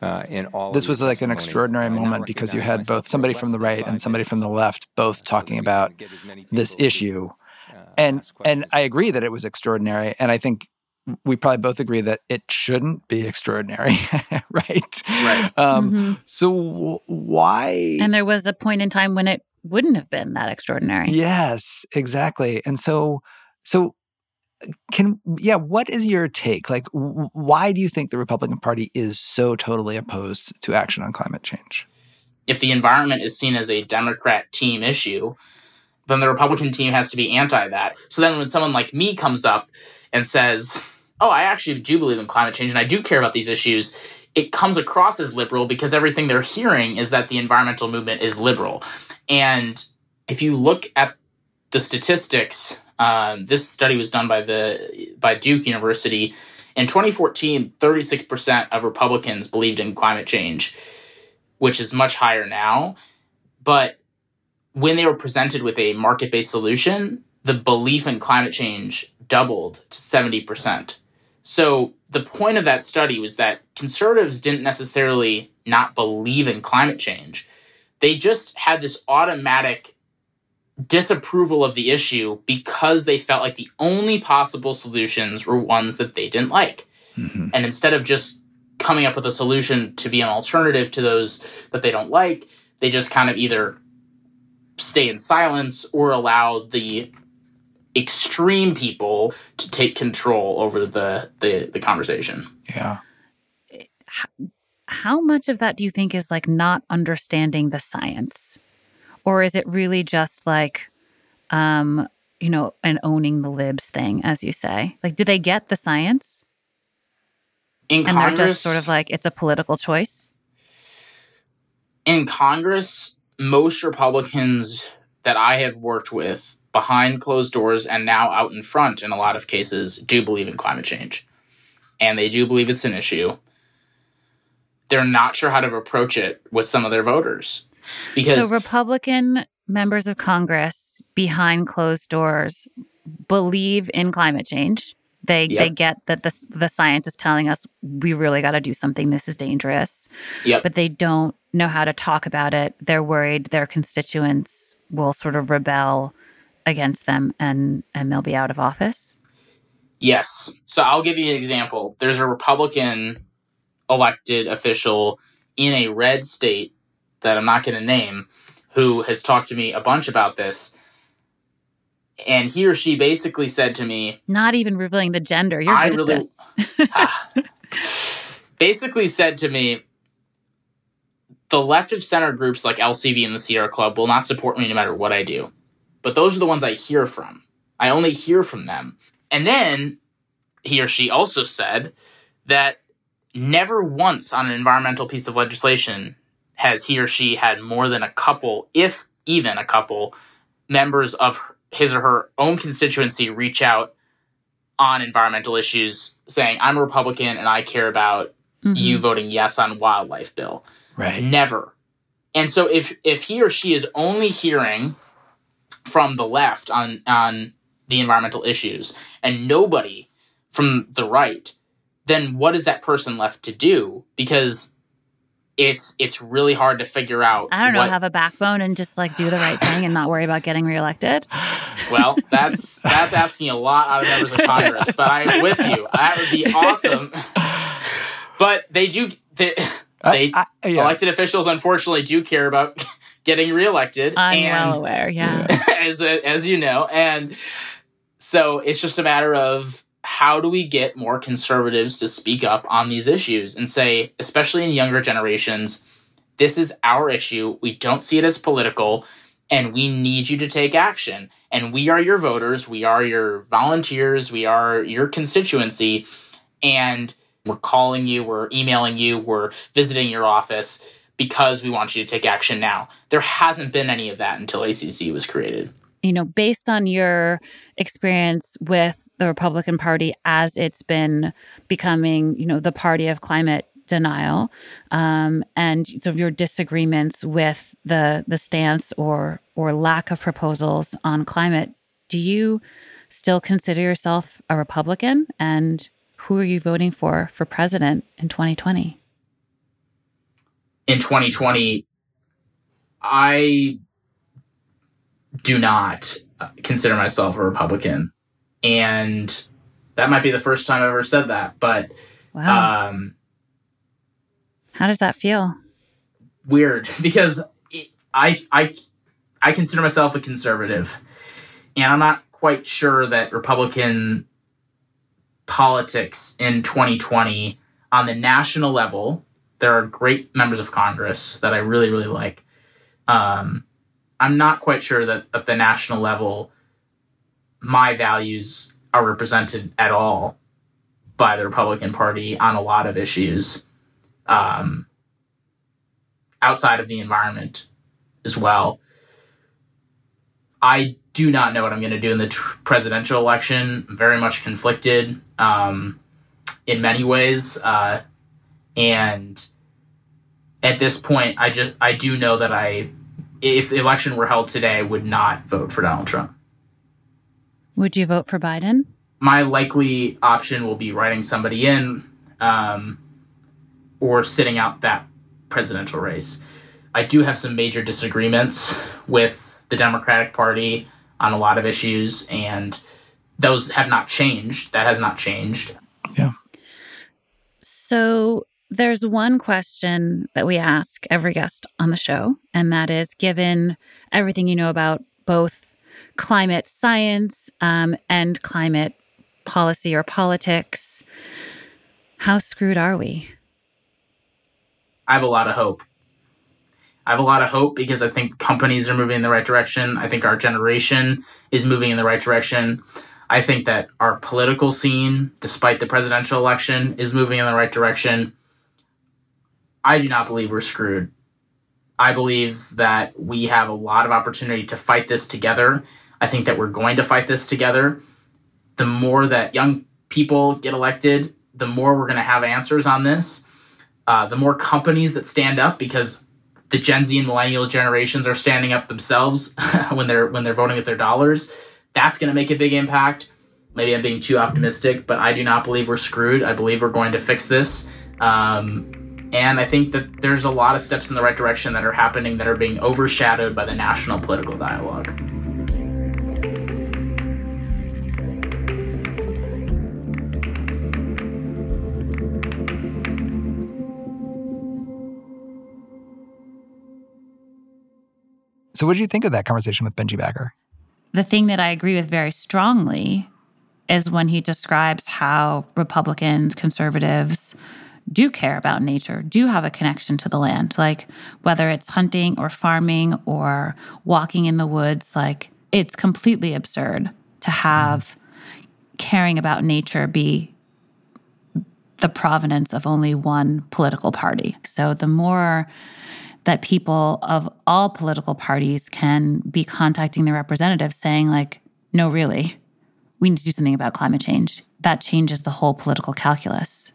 uh, in all. This was your like an extraordinary moment because you had both somebody from the right and somebody from the left both talking about this issue. And and I agree that it was extraordinary and I think we probably both agree that it shouldn't be extraordinary, right? Right. Um, Mhm. So w- why? And there was a point in time when it wouldn't have been that extraordinary. Yes, exactly. And so, so can yeah, what is your take? Like, w- why do you think the Republican Party is so totally opposed to action on climate change? if the environment is seen as a Democrat team issue, then the Republican team has to be anti that. So then when someone like me comes up and says, Oh, I actually do believe in climate change and I do care about these issues, it comes across as liberal because everything they're hearing is that the environmental movement is liberal. And if you look at the statistics, um, this study was done by the by Duke University. In 2014, 36% of Republicans believed in climate change which is much higher now. But when they were presented with a market based solution, the belief in climate change doubled to 70%. So the point of that study was that conservatives didn't necessarily not believe in climate change. They just had this automatic disapproval of the issue because they felt like the only possible solutions were ones that they didn't like. Mm-hmm. And instead of just coming up with a solution to be an alternative to those that they don't like, they just kind of either stay in silence or allow the extreme people to take control over the the, the conversation. Yeah. How much of that do you think is like not understanding the science? Or is it really just like um, you know, an owning the libs thing, as you say? Like, do they get the science? In and they're Congress, just sort of like it's a political choice. in Congress, most Republicans that I have worked with behind closed doors and now out in front in a lot of cases do believe in climate change. And they do believe it's an issue. They're not sure how to approach it with some of their voters. Because so Republican members of Congress behind closed doors believe in climate change. They Yep. they get that the the science is telling us we really got to do something. This is dangerous. Yep. But they don't know how to talk about it. They're worried their constituents will sort of rebel against them and and they'll be out of office. Yes. So I'll give you an example. There's a Republican elected official in a red state that I'm not going to name who has talked to me a bunch about this. And he or she basically said to me, Not even revealing the gender. You're I good really at this. Ah. basically said to me, the left of center groups like LCV and the Sierra Club will not support me no matter what I do. But those are the ones I hear from. I only hear from them. And then he or she also said that never once on an environmental piece of legislation has he or she had more than a couple, if even a couple, members of his or her own constituency reach out on environmental issues saying, I'm a Republican and I care about you Mhm. voting yes on wildlife bill. Right. Never. And so if if he or she is only hearing from the left on on the environmental issues and nobody from the right, then what is that person left to do? Because it's it's really hard to figure out. I don't know, what- have a backbone and just like do the right thing and not worry about getting reelected. Well, that's that's asking a lot out of members of Congress, but I'm with you. That would be awesome. But they do. They, they yeah. elected officials, unfortunately, do care about getting reelected. I'm and, well aware, yeah. as as you know, and so it's just a matter of how do we get more conservatives to speak up on these issues and say, especially in younger generations, this is our issue. We don't see it as political, and we need you to take action. And we are your voters, we are your volunteers, we are your constituency, and we're calling you, we're emailing you, we're visiting your office because we want you to take action now. There hasn't been any of that until ACC was created. You know, based on your experience with the Republican Party as it's been becoming, you know, the party of climate denial, um, and sort of your disagreements with the the stance or or lack of proposals on climate, do you still consider yourself a Republican? And who are you voting for for president in 2020? In 2020, I do not consider myself a Republican. And that might be the first time I've ever said that. But Wow. um, How does that feel? weird because it- I, I, I consider myself a conservative. And I'm not quite sure that Republican politics in 2020 on the national level, there are great members of Congress that I really, really like. Um, I'm not quite sure that at the national level, my values are represented at all by the Republican Party on a lot of issues um, outside of the environment as well. I do not know what I'm going to do in the tr- presidential election. I'm very much conflicted um, in many ways, uh, and at this point, I just I do know that I, if the election were held today, I would not vote for Donald Trump. Would you vote for Biden? My likely option will be writing somebody in, um, or sitting out that presidential race. I do have some major disagreements with the Democratic Party on a lot of issues, and those have not changed. That has not changed. Yeah. So there's one question that we ask every guest on the show, and that is given everything you know about both climate science um, and climate policy or politics, how screwed are we? I have a lot of hope. I have a lot of hope because I think companies are moving in the right direction. I think our generation is moving in the right direction. I think that our political scene, despite the presidential election, is moving in the right direction. I do not believe we're screwed. I believe that we have a lot of opportunity to fight this together. I think that we're going to fight this together. The more that young people get elected, the more we're going to have answers on this. Uh, the more companies that stand up, because the Gen Z and millennial generations are standing up themselves when they're when they're voting with their dollars. That's going to make a big impact. Maybe I'm being too optimistic, but I do not believe we're screwed. I believe we're going to fix this. Um, and I think that there's a lot of steps in the right direction that are happening that are being overshadowed by the national political dialogue. So, what did you think of that conversation with Benji Backer? The thing that I agree with very strongly is when he describes how Republicans, conservatives do care about nature, do have a connection to the land, like whether it's hunting or farming or walking in the woods, like it's completely absurd to have caring about nature be the provenance of only one political party. So the more that people of all political parties can be contacting their representatives saying like no really. We need to do something about climate change. That changes the whole political calculus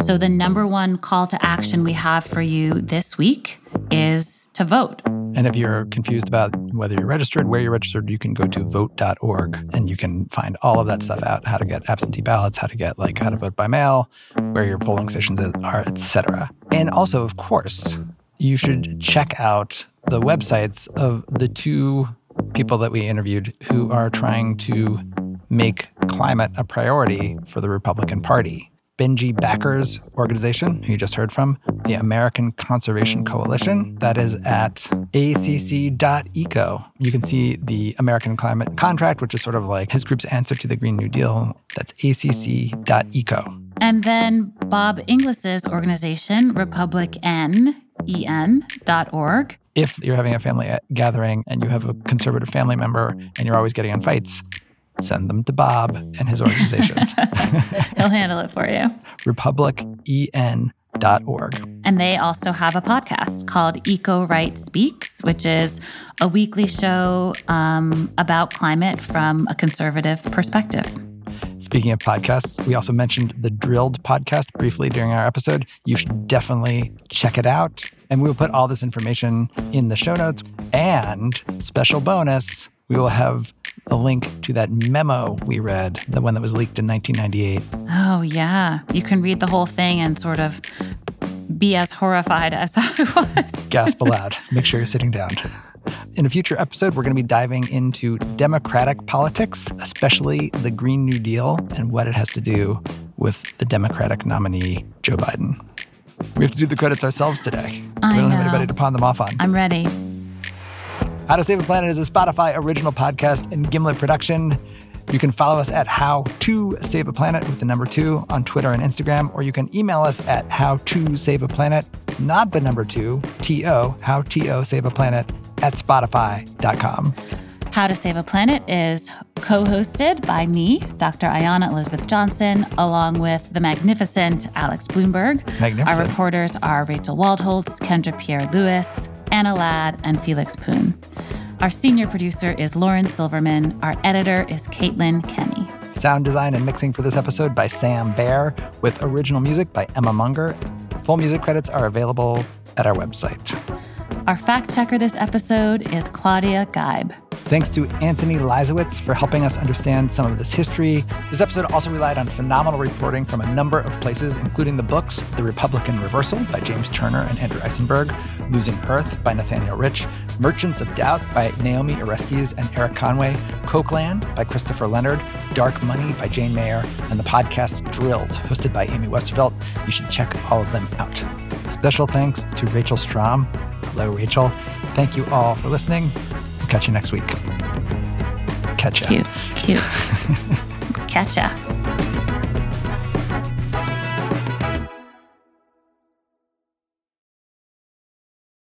so the number one call to action we have for you this week is to vote And if you're confused about whether you're registered, where you're registered, you can go to vote.org and you can find all of that stuff out how to get absentee ballots, how to get like how to vote by mail, where your polling stations are, etc. And also, of course, you should check out the websites of the two people that we interviewed who are trying to make climate a priority for the Republican Party. Benji Backer's organization, who you just heard from, the American Conservation Coalition, that is at acc.eco. You can see the American Climate Contract, which is sort of like his group's answer to the Green New Deal. That's acc.eco. And then Bob Inglis's organization, republicen.org. If you're having a family gathering and you have a conservative family member and you're always getting in fights, send them to Bob and his organization. He'll handle it for you. RepublicEN.org. And they also have a podcast called EcoRight Speaks, which is a weekly show um, about climate from a conservative perspective. Speaking of podcasts, we also mentioned the Drilled podcast briefly during our episode. You should definitely check it out. And we will put all this information in the show notes. And special bonus, we will have a link to that memo we read, the one that was leaked in 1998. Oh, yeah. You can read the whole thing and sort of be as horrified as I was. Gasp aloud. Make sure you're sitting down. In a future episode, we're going to be diving into democratic politics, especially the Green New Deal and what it has to do with the Democratic nominee, Joe Biden. We have to do the credits ourselves today. I we don't know. have anybody to pawn them off on. I'm ready. How to Save a Planet is a Spotify original podcast and Gimlet production. You can follow us at How to Save a Planet with the number two on Twitter and Instagram, or you can email us at How to Save a Planet, not the number two, T O, How T O Save a Planet at Spotify.com. How to Save a Planet is co hosted by me, Dr. Ayana Elizabeth Johnson, along with the magnificent Alex Blumberg. Magnificent. Our reporters are Rachel Waldholz, Kendra Pierre-Louis, Anna Ladd, and Felix Poon. Our senior producer is Lauren Silverman. Our editor is Caitlin Kenney. Sound design and mixing for this episode by Sam Baer, with original music by Emma Munger. Full music credits are available at our website. Our fact checker this episode is Claudia Geib. Thanks to Anthony Leiserowitz for helping us understand some of this history. This episode also relied on phenomenal reporting from a number of places, including the books The Republican Reversal by James Turner and Andrew Isenberg, Losing Earth by Nathaniel Rich, Merchants of Doubt by Naomi Oreskes and Eric Conway, Kochland by Christopher Leonard, Dark Money by Jane Mayer, and the podcast Drilled, hosted by Amy Westervelt. You should check all of them out. Special thanks to Rachel Strom. Hello, Rachel. Thank you all for listening. We'll catch you next week. Catch ya. Cute, cute. Catch ya.